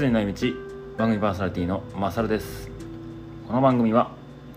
図にない道番組パーソナリティのマサルです。この番組は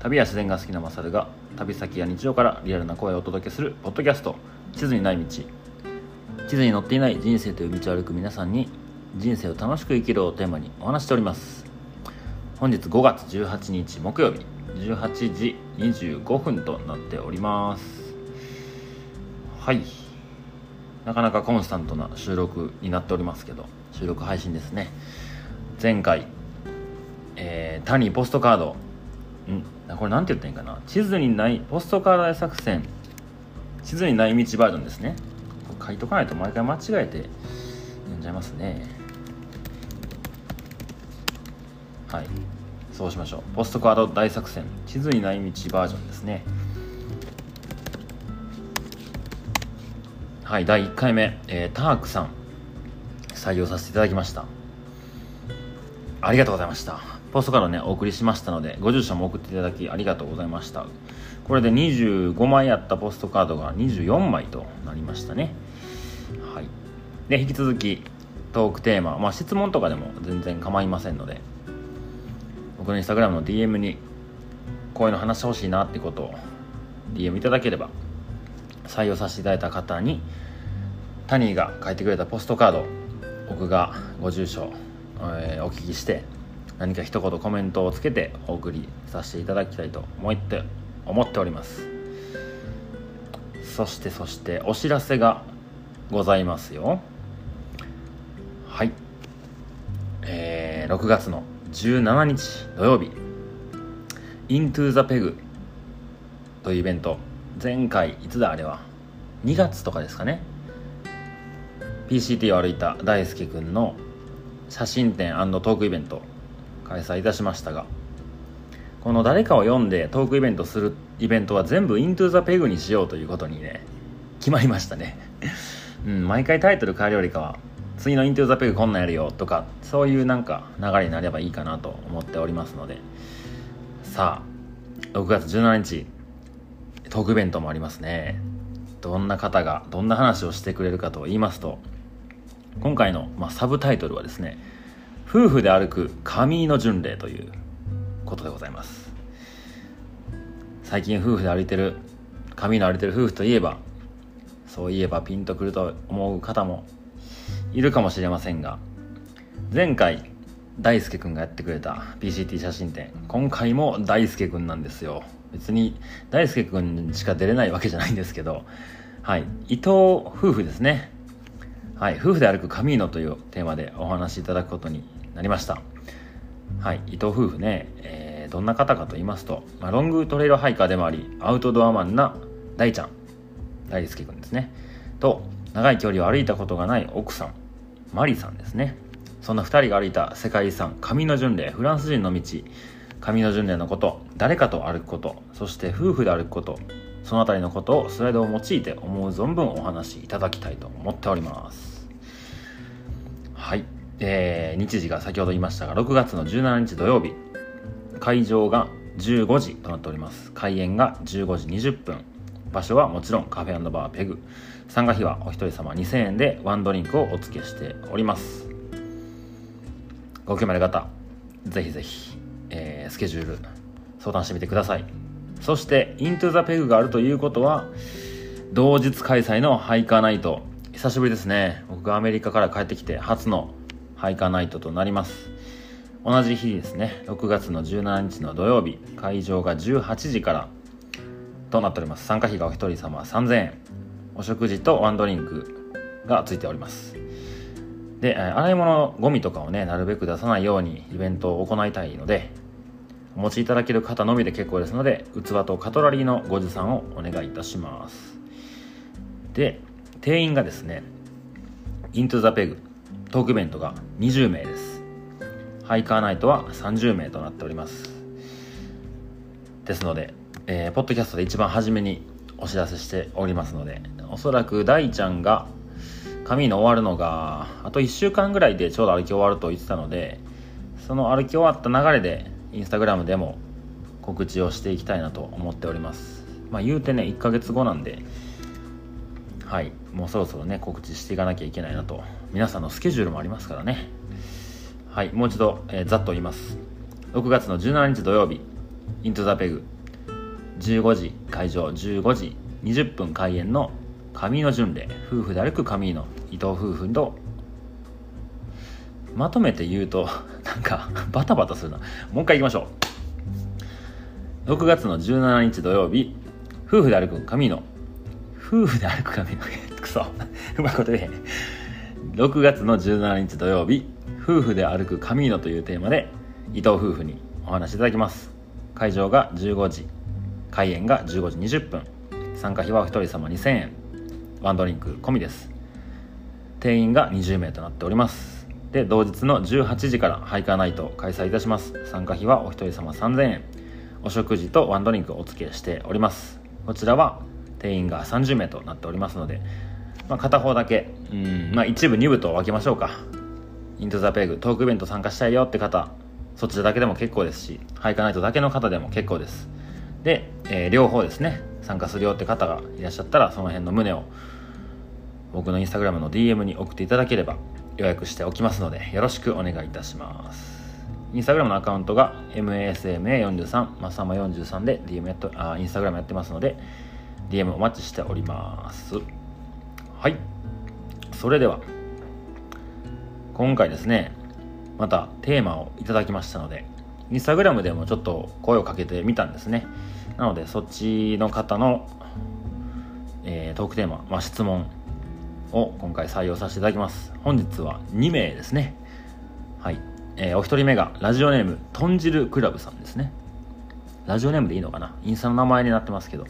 旅や自然が好きなマサルが旅先や日常からリアルな声をお届けするポッドキャスト地図にない道。地図に載っていない人生という道を歩く皆さんに人生を楽しく生きるをテーマにお話しております。本日5月18日木曜日18時25分となっております。はい。なかなかコンスタントな収録になっておりますけど。収録配信ですね。前回、えー、タニーポストカード。ん？これなんて言ったらいいかな？地図にないポストカード大作戦。地図にない道バージョンですね。書いとかないと毎回間違えて読んじゃいますね。はい。そうしましょう。ポストカード大作戦。地図にない道バージョンですね。はい第1回目、えー、タークさん。採用させていただきました。ありがとうございました。ポストカードねお送りしましたのでご住所も送っていただきありがとうございました。これで25枚あったポストカードが24枚となりましたね。はい。で引き続きトークテーマ、まあ、質問とかでも全然構いませんので僕のインスタグラムの DM にこういうの話してほしいなってことを DM いただければ採用させていただいた方にタニーが書いてくれたポストカード僕がご住所、えー、お聞きして何か一言コメントをつけてお送りさせていただきたいと思って思っております。そしてそしてお知らせがございますよ。はい。えー、6月の17日土曜日。Into the Peg というイベント。前回いつだあれは？2月とかですかね。PCT を歩いた大輔くんの写真展トークイベント開催いたしましたがこの誰かを読んでトークイベントするイベントは全部 Into the Peg にしようということにね決まりましたね。うん毎回タイトル変えるよりかは次の Into the Peg こんなんやるよとかそういうなんか流れになればいいかなと思っておりますので。さあ6月17日トークイベントもありますね。どんな方がどんな話をしてくれるかと言いますと今回の、まあ、サブタイトルはですね「夫婦で歩く神の巡礼」ということでございます。最近夫婦で歩いてる神の歩いてる夫婦といえばそういえばピンとくると思う方もいるかもしれませんが前回大輔くんがやってくれた PCT 写真展今回も大輔くんなんですよ。別に大輔くんしか出れないわけじゃないんですけどはい伊藤夫婦ですね。はい夫婦で歩くカミーノというテーマでお話しいただくことになりました。はい伊藤夫婦ね、えー、どんな方かと言いますと、まあ、ロングトレイルハイカーでもありアウトドアマンな大ちゃん大輔くんですね。と長い距離を歩いたことがない奥さんマリさんですね。そんな2人が歩いた世界遺産神の巡礼フランス人の道。神の巡礼のこと誰かと歩くことそして夫婦で歩くことその辺りのことをスライドを用いて思う存分お話しいただきたいと思っております。はい、えー、日時が先ほど言いましたが6月の17日土曜日。会場が15時となっております。開演が15時20分。場所はもちろんカフェバーペグ。参加費はお一人様2000円でワンドリンクをお付けしております。ご興味ある方ぜひぜひ、えー、スケジュール相談してみてください。そしてイントゥザペグがあるということは同日開催のハイカーナイト。久しぶりですね。僕がアメリカから帰ってきて初のハイカーナイトとなります。同じ日ですね。6月の17日の土曜日会場が18時からとなっております。参加費がお一人様3000円。お食事とワンドリンクがついております。で洗い物ゴミとかをねなるべく出さないようにイベントを行いたいのでお持ちいただける方のみで結構ですので器とカトラリーのご持参をお願いいたします。で定員がですねイントゥザペグトークイベントが20名です。ハイカーナイトは30名となっております。ですので、えー、ポッドキャストで一番初めにお知らせしておりますのでおそらく大ちゃんが髪の終わるのがあと1週間ぐらいでちょうど歩き終わると言ってたのでその歩き終わった流れでインスタグラムでも告知をしていきたいなと思っております。まあ言うてね1ヶ月後なんではいもうそろそろね告知していかなきゃいけないなと。皆さんのスケジュールもありますからね。はいもう一度、えー、ざっと言います。6月の17日土曜日イントザペグ15時会場15時20分開演の神の巡礼。夫婦で歩く神の伊藤夫婦とまとめて言うと なんかバタバタするな。もう一回いきましょう。6月の17日土曜日夫婦で歩く神の夫婦で歩く神の くそ。うまいことで6月の17日土曜日夫婦で歩く神のというテーマで伊藤夫婦にお話しいただきます。会場が15時開演が15時20分。参加費はお一人様2000円。ワンドリンク込みです。定員が20名となっております。で同日の18時からハイカーナイト開催いたします。参加費はお一人様3000円。お食事とワンドリンクお付けしております。こちらは定員が30名となっておりますので、まあ、片方だけうん、まあ、一部2部と分けましょうか。イントザペグトークイベント参加したいよって方そちらだけでも結構ですしハイカーナイトだけの方でも結構です。で、えー、両方ですね参加するよって方がいらっしゃったらその辺の旨を僕のインスタグラムの DM に送っていただければ予約しておきますのでよろしくお願いいたします。インスタグラムのアカウントが MASMA43 マッサマ43で DM やっとあインスタグラムやってますので DM お待ちしております。はい。それでは今回ですねまたテーマをいただきましたのでインスタグラムでもちょっと声をかけてみたんですね。なのでそっちの方の、えー、トークテーマ、まあ、質問を今回採用させていただきます。本日は2名ですね。はい、えー、お一人目がラジオネームとん汁クラブさんですね。ラジオネームでいいのかな？インスタの名前になってますけど。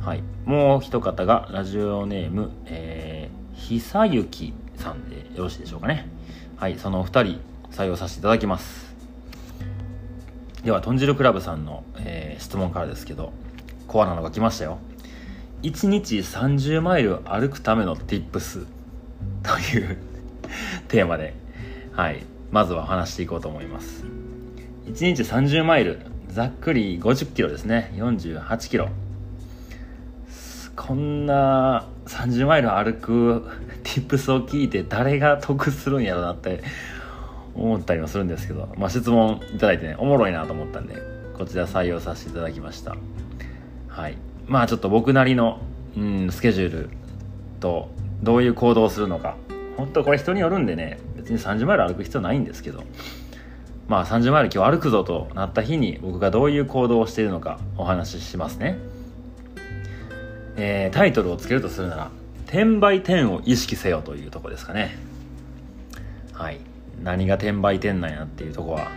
はい。もう一方がラジオネーム、えー、ひさゆきさんでよろしいでしょうかね。はい。そのお二人採用させていただきます。では豚汁クラブさんの、えー、質問からですけどコアなのが来ましたよ。1日30マイル歩くための Tips というテーマではい。まずは話していこうと思います。1日30マイルざっくり50キロですね。48キロ。こんな30マイル歩く tips を聞いて誰が得するんやろなって思ったりもするんですけど、まあ、質問いただいてねおもろいなと思ったんでこちら採用させていただきました。はい。まあちょっと僕なりの、うん、スケジュールとどういう行動をするのか。本当これ人によるんでね別に30マイル歩く必要ないんですけど。まあ30マイル今日歩くぞとなった日に僕がどういう行動をしているのかお話ししますね。えー、タイトルをつけるとするなら「転売点を意識せよ」というとこですかね。はい。何が転売店なんやっていうとこは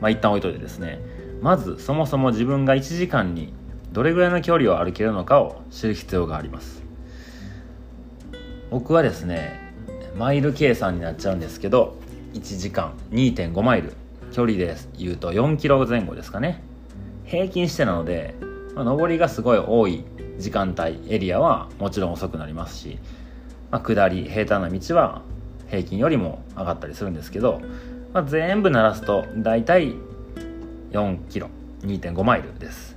まあ一旦置いといてですね。まずそもそも自分が1時間にどれぐらいの距離を歩けるのかを知る必要があります。僕はですねマイル計算になっちゃうんですけど1時間2.5マイル距離で言うと4キロ前後ですかね。平均してなので、まあ、上りがすごい多い時間帯エリアはもちろん遅くなりますし、まあ、下り平坦な道は平均よりも上がったりするんですけど、まあ、全部鳴らすと大体4キロ2.5マイルです。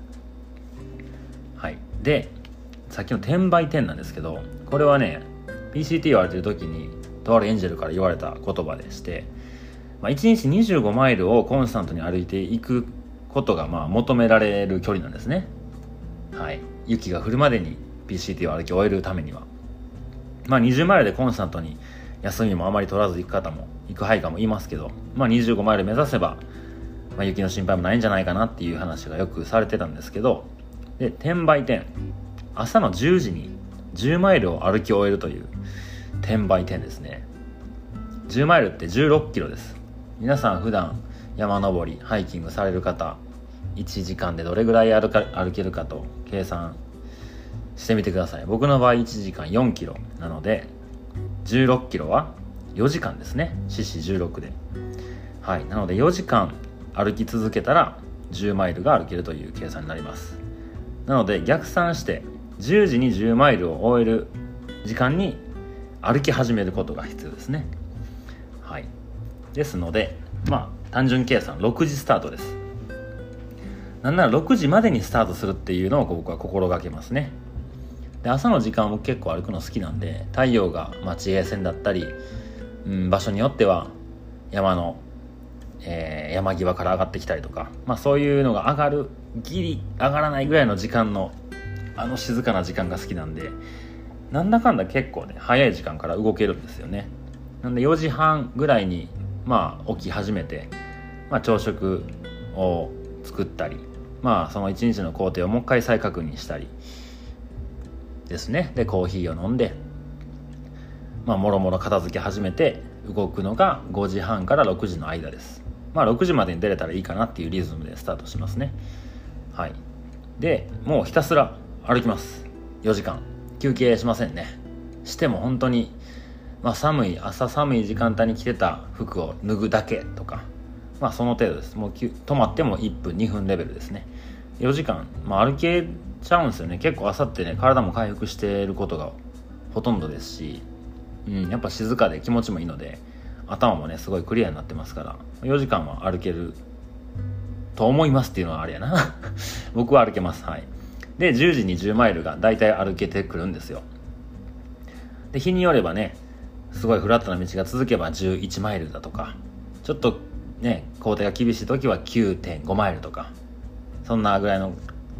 でさっきの転売店なんですけどこれはね PCT 言われてる時にとあるエンジェルから言われた言葉でして、まあ、1日25マイルをコンスタントに歩いていくことがまあ求められる距離なんですね。はい。雪が降るまでに PCT を歩き終えるためには。まあ20マイルでコンスタントに休みもあまり取らず行く方も行く配下もいますけど、まあ、25マイル目指せば、まあ、雪の心配もないんじゃないかなっていう話がよくされてたんですけどで転売店。朝の10時に10マイルを歩き終えるという転売店ですね。10マイルって16キロです。皆さん普段山登りハイキングされる方1時間でどれぐらい歩か歩けるかと計算してみてください。僕の場合1時間4キロなので16キロは4時間ですね。四四16で。はい。なので4時間歩き続けたら10マイルが歩けるという計算になります。なので逆算して10時に10マイルを終える時間に歩き始めることが必要ですね。はい。ですのでまあ単純計算6時スタートです。なんなら6時までにスタートするっていうのを僕は心がけますね。で朝の時間も結構歩くの好きなんで太陽が、まあ、地平線だったり、うん、場所によっては山のえー、山際から上がってきたりとか、まあ、そういうのが上がるギリ上がらないぐらいの時間のあの静かな時間が好きなんでなんだかんだ結構ね早い時間から動けるんですよね。なんで4時半ぐらいにまあ起き始めて、まあ、朝食を作ったりまあその一日の工程をもう一回再確認したりですね。でコーヒーを飲んでまあもろもろ片付け始めて動くのが5時半から6時の間です。まあ6時までに出れたらいいかなっていうリズムでスタートしますね。はい。でもうひたすら歩きます。4時間。休憩しませんね。しても本当にまあ寒い朝寒い時間帯に着てた服を脱ぐだけとかまあその程度です。もう止まっても1分2分レベルですね。4時間、まあ、歩けちゃうんですよね。結構朝ってね体も回復していることがほとんどですし、うん、やっぱ静かで気持ちもいいので頭もねすごいクリアになってますから。4時間は歩けると思いますっていうのはあれやな。僕は歩けます。はい。で10時に10マイルが大体歩けてくるんですよ。で日によればねすごいフラットな道が続けば11マイルだとかちょっとね工程が厳しい時は9.5マイルとかそんなぐらいの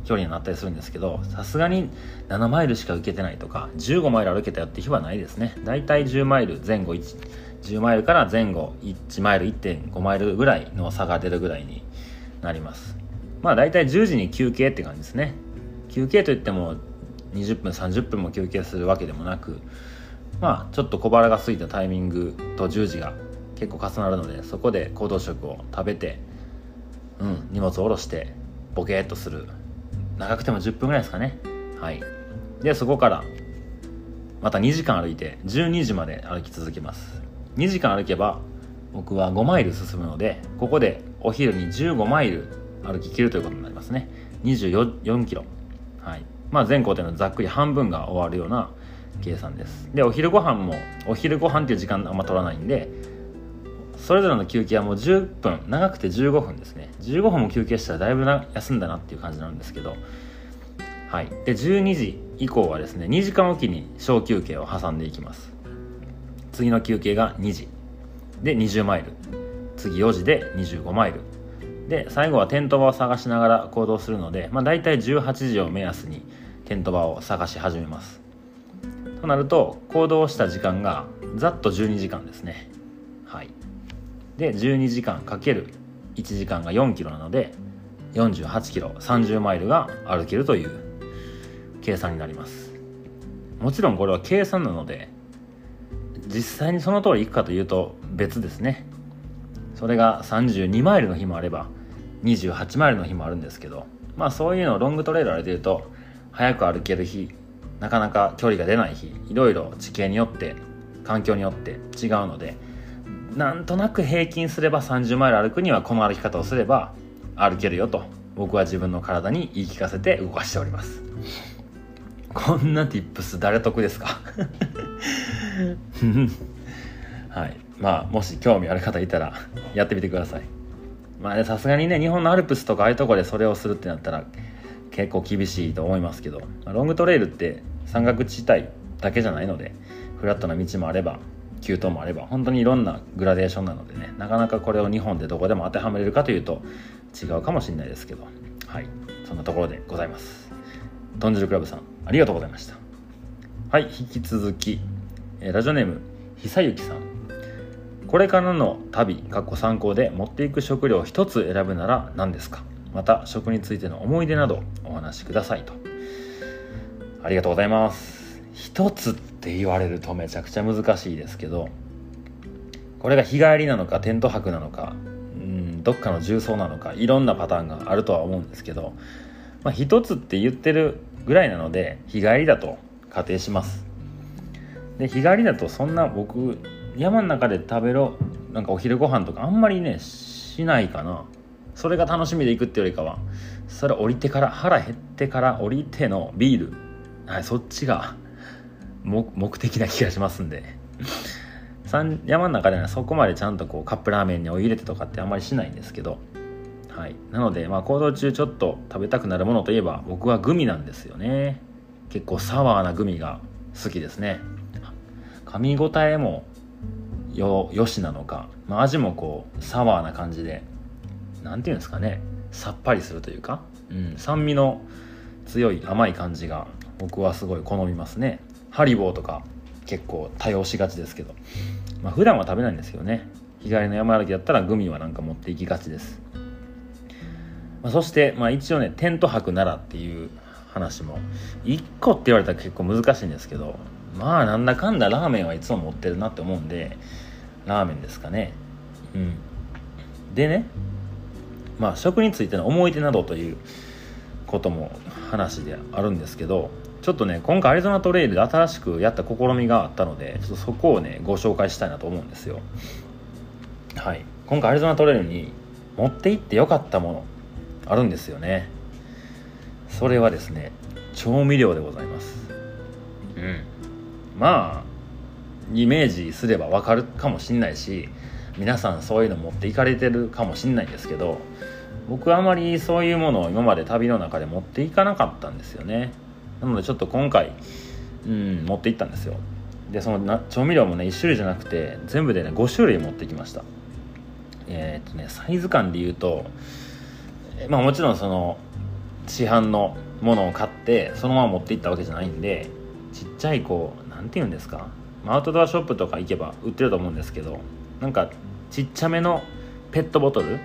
距離になったりするんですけどさすがに7マイルしか受けてないとか15マイル歩けたよって日はないですね。だいたい10マイル前後1 10マイルから前後1マイル1.5マイルぐらいの差が出るぐらいになります。まあ大体10時に休憩って感じですね。休憩といっても20分30分も休憩するわけでもなくまあちょっと小腹が空いたタイミングと10時が結構重なるのでそこで行動食を食べてうん荷物を下ろしてボケーっとする。長くても10分ぐらいですかね。はい。でそこからまた2時間歩いて12時まで歩き続けます。2時間歩けば僕は5マイル進むのでここでお昼に15マイル歩き切るということになりますね。24キロ。はい。まあ全工程のざっくり半分が終わるような計算です。でお昼ご飯もお昼ご飯っていう時間あんま取らないんでそれぞれの休憩はもう10分長くて15分ですね。15分も休憩したらだいぶな休んだなっていう感じなんですけど。はい。で12時以降はですね2時間おきに小休憩を挟んでいきます。次の休憩が2時。で20マイル。次4時で25マイル。で最後はテント場を探しながら行動するので、まあ、大体18時を目安にテント場を探し始めます。となると行動した時間がざっと12時間ですね。はい。で12時間かける1時間が4キロなので48キロ30マイルが歩けるという計算になります。もちろんこれは計算なので実際にその通り行くかというと別ですね。それが32マイルの日もあれば28マイルの日もあるんですけどまあそういうのロングトレイル歩いてると早く歩ける日なかなか距離が出ない日いろいろ地形によって環境によって違うのでなんとなく平均すれば30マイル歩くにはこの歩き方をすれば歩けるよと僕は自分の体に言い聞かせて動かしております。こんな tips 誰得ですか？はい。まあもし興味ある方いたらやってみてください。まあねさすがにね日本のアルプスとかああいうとこでそれをするってなったら結構厳しいと思いますけど、ロングトレイルって山岳地帯だけじゃないのでフラットな道もあれば急登もあれば本当にいろんなグラデーションなのでねなかなかこれを日本でどこでも当てはめれるかというと違うかもしれないですけど。はい。そんなところでございます。豚汁クラブさんありがとうございました。はい。引き続き、ラジオネーム久幸さん。これからの旅かっこ参考で持っていく食料一つ選ぶなら何ですか？また食についての思い出などお話しくださいと。ありがとうございます。一つって言われるとめちゃくちゃ難しいですけどこれが日帰りなのかテント泊なのかうんどっかの重曹なのかいろんなパターンがあるとは思うんですけど、まあ、一つって言ってるぐらいなので日帰りだと仮定します。で日帰りだとそんな僕山の中で食べろなんかお昼ご飯とかあんまりねしないかな。それが楽しみで行くってよりかはそれ降りてから腹減ってから降りてのビール、はい、そっちが目的な気がしますんで。山の中ではそこまでちゃんとこうカップラーメンにお湯入れてとかってあんまりしないんですけど。はい、なので、まあ、行動中ちょっと食べたくなるものといえば僕はグミなんですよね。結構サワーなグミが好きですね。噛み応えもよよしなのか、まあ、味もこうサワーな感じで何て言うんですかねさっぱりするというか、うん、酸味の強い甘い感じが僕はすごい好みますね。ハリボーとか結構多用しがちですけど。まあ普段は食べないんですけどね。日帰りの山歩きだったらグミはなんか持っていきがちです、まあ、そして、まあ、一応ねテント泊ならっていう話も1個って言われたら結構難しいんですけどまあなんだかんだラーメンはいつも持ってるなって思うんでラーメンですかね。うん。でねまあ食についての思い出などということも話であるんですけどちょっとね今回アリゾナトレイルで新しくやった試みがあったのでちょっとそこをねご紹介したいなと思うんですよ。はい。今回アリゾナトレイルに持って行ってよかったものあるんですよね。それはですね調味料でございます。うん。まあイメージすればわかるかもしんないし皆さんそういうの持っていかれてるかもしんないんですけど僕はあまりそういうものを今まで旅の中で持っていかなかったんですよね。なのでちょっと今回うん持っていったんですよ。でそのな調味料もね1種類じゃなくて全部でね5種類持ってきました。えー、っとねサイズ感で言うとまあもちろんその市販のものを買ってそのまま持っていったわけじゃないんでちっちゃいこう何て言うんですか？アウトドアショップとか行けば売ってると思うんですけどなんかちっちゃめのペットボトル？う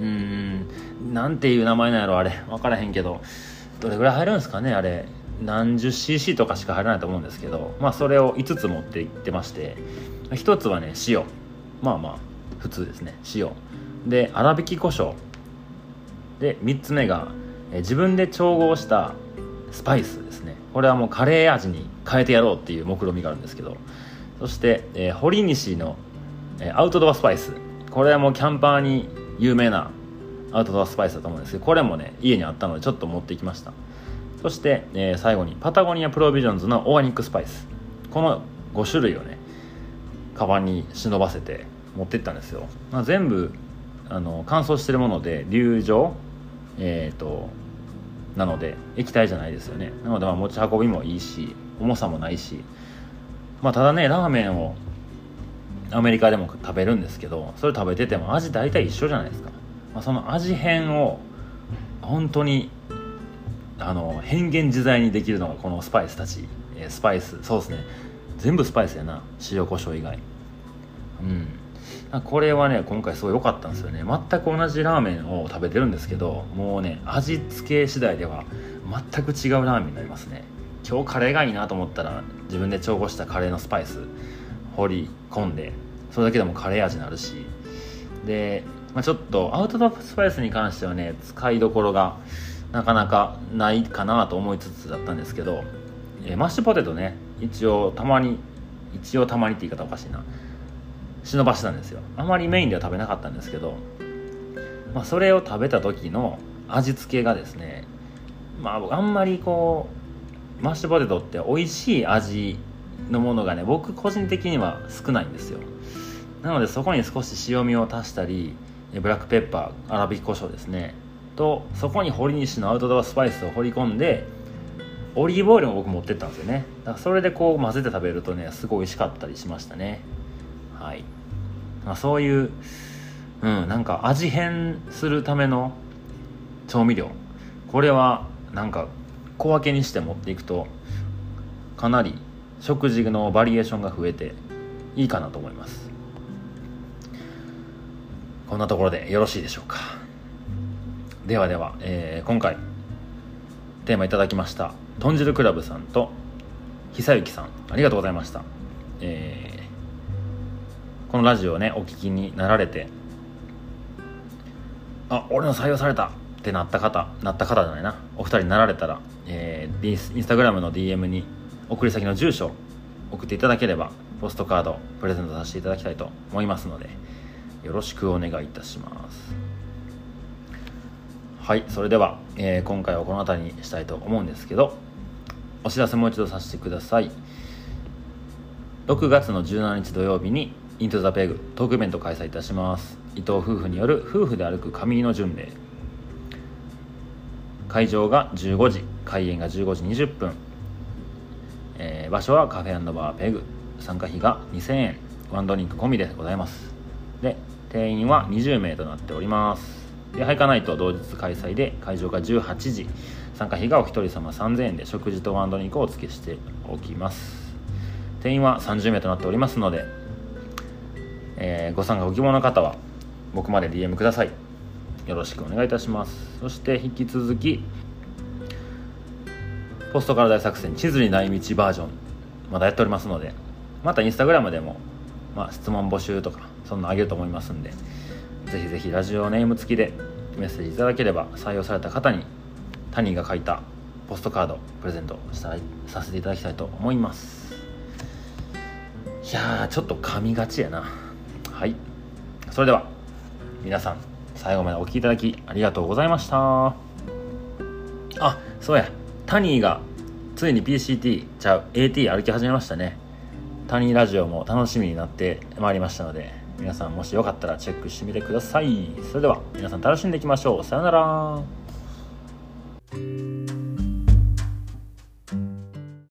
ーん。なんていう名前なんやろあれ。分からへんけど。どれぐらい入るんですかね？あれ。何十 cc とかしか入らないと思うんですけど。まあそれを5つ持って行ってまして。1つはね塩。まあまあ普通ですね。塩。で粗挽き胡椒。で3つ目がえ自分で調合したスパイスですねこれはもうカレー味に変えてやろうっていう目論見があるんですけど。そして、えー、堀西の、えー、アウトドアスパイス。これはもうキャンパーに有名なアウトドアスパイスだと思うんですけどこれもね家にあったのでちょっと持ってきました。そして、えー、最後にパタゴニアプロビジョンズのオーガニックスパイス。この5種類をねカバンに忍ばせて持ってったんですよ、まあ、全部あの乾燥してるもので流状えっ、ー、となので液体じゃないですよね。なのでま持ち運びもいいし重さもないし。まあただねラーメンをアメリカでも食べるんですけどそれ食べてても味大体一緒じゃないですか、まあ、その味変を本当にあの変幻自在にできるのがこのスパイスたち、えスパイスそうですね。全部スパイスやな。塩コショウ以外。うん。これはね今回すごい良かったんですよね。全く同じラーメンを食べてるんですけどもうね味付け次第では全く違うラーメンになりますね。今日カレーがいいなと思ったら自分で調合したカレーのスパイス放り込んでそれだけでもカレー味になるし。で、まあ、ちょっとアウトドアスパイスに関してはね使いどころがなかなかないかなと思いつつだったんですけど、えー、マッシュポテトね一応たまに一応たまにって言い方おかしいな。忍ばしたんですよ。あまりメインでは食べなかったんですけど、まあ、それを食べた時の味付けがですねまあ僕あんまりこうマッシュポテトって美味しい味のものがね僕個人的には少ないんですよ。なのでそこに少し塩味を足したりブラックペッパー粗挽き胡椒ですねとそこに堀西のアウトドアスパイスを放り込んでオリーブオイルも僕持ってったんですよね。だからそれでこう混ぜて食べるとねすごい美味しかったりしましたね。はい、そういううんなんか味変するための調味料。これはなんか小分けにして持っていくとかなり食事のバリエーションが増えていいかなと思います。こんなところでよろしいでしょうか。ではでは、えー、今回テーマいただきました豚汁クラブさんと久幸さんありがとうございました、えこのラジオをねお聞きになられてあ俺の採用されたってなった方なった方じゃないな。お二人になられたら、えー、インスタグラムの DM に送り先の住所送っていただければポストカードプレゼントさせていただきたいと思いますのでよろしくお願いいたします。はいそれでは、えー、今回はこの辺りにしたいと思うんですけどお知らせもう一度させてください。6月の17日土曜日にイントザペグトークイベント開催いたします。伊藤夫婦による夫婦で歩く上の巡礼。会場が15時開演が15時20分、えー、場所はカフェバーペグ。参加費が2000円。ワンドリンク込みでございます。で定員は20名となっております。でハイカナイト同日開催で会場が18時。参加費がお一人様3000円で食事とワンドリンクをお付けしておきます。定員は30名となっておりますので、えー、ご参加ご希望の方は僕まで DM ください。よろしくお願いいたします。そして引き続きポストから大作戦地図にない道バージョンまだやっておりますのでまたインスタグラムでも、まあ、質問募集とかそんなあげると思いますんでぜひぜひラジオネーム付きでメッセージいただければ採用された方にタニーが書いたポストカードプレゼントしたさせていただきたいと思います。いやーちょっと噛みがちやな。はい。それでは皆さん最後までお聴きいただきありがとうございました。あそうや。タニーがついに PCT ちゃう AT 歩き始めましたね。タニーラジオも楽しみになってまいりましたので皆さんもしよかったらチェックしてみてください。それでは皆さん楽しんでいきましょう。さよなら。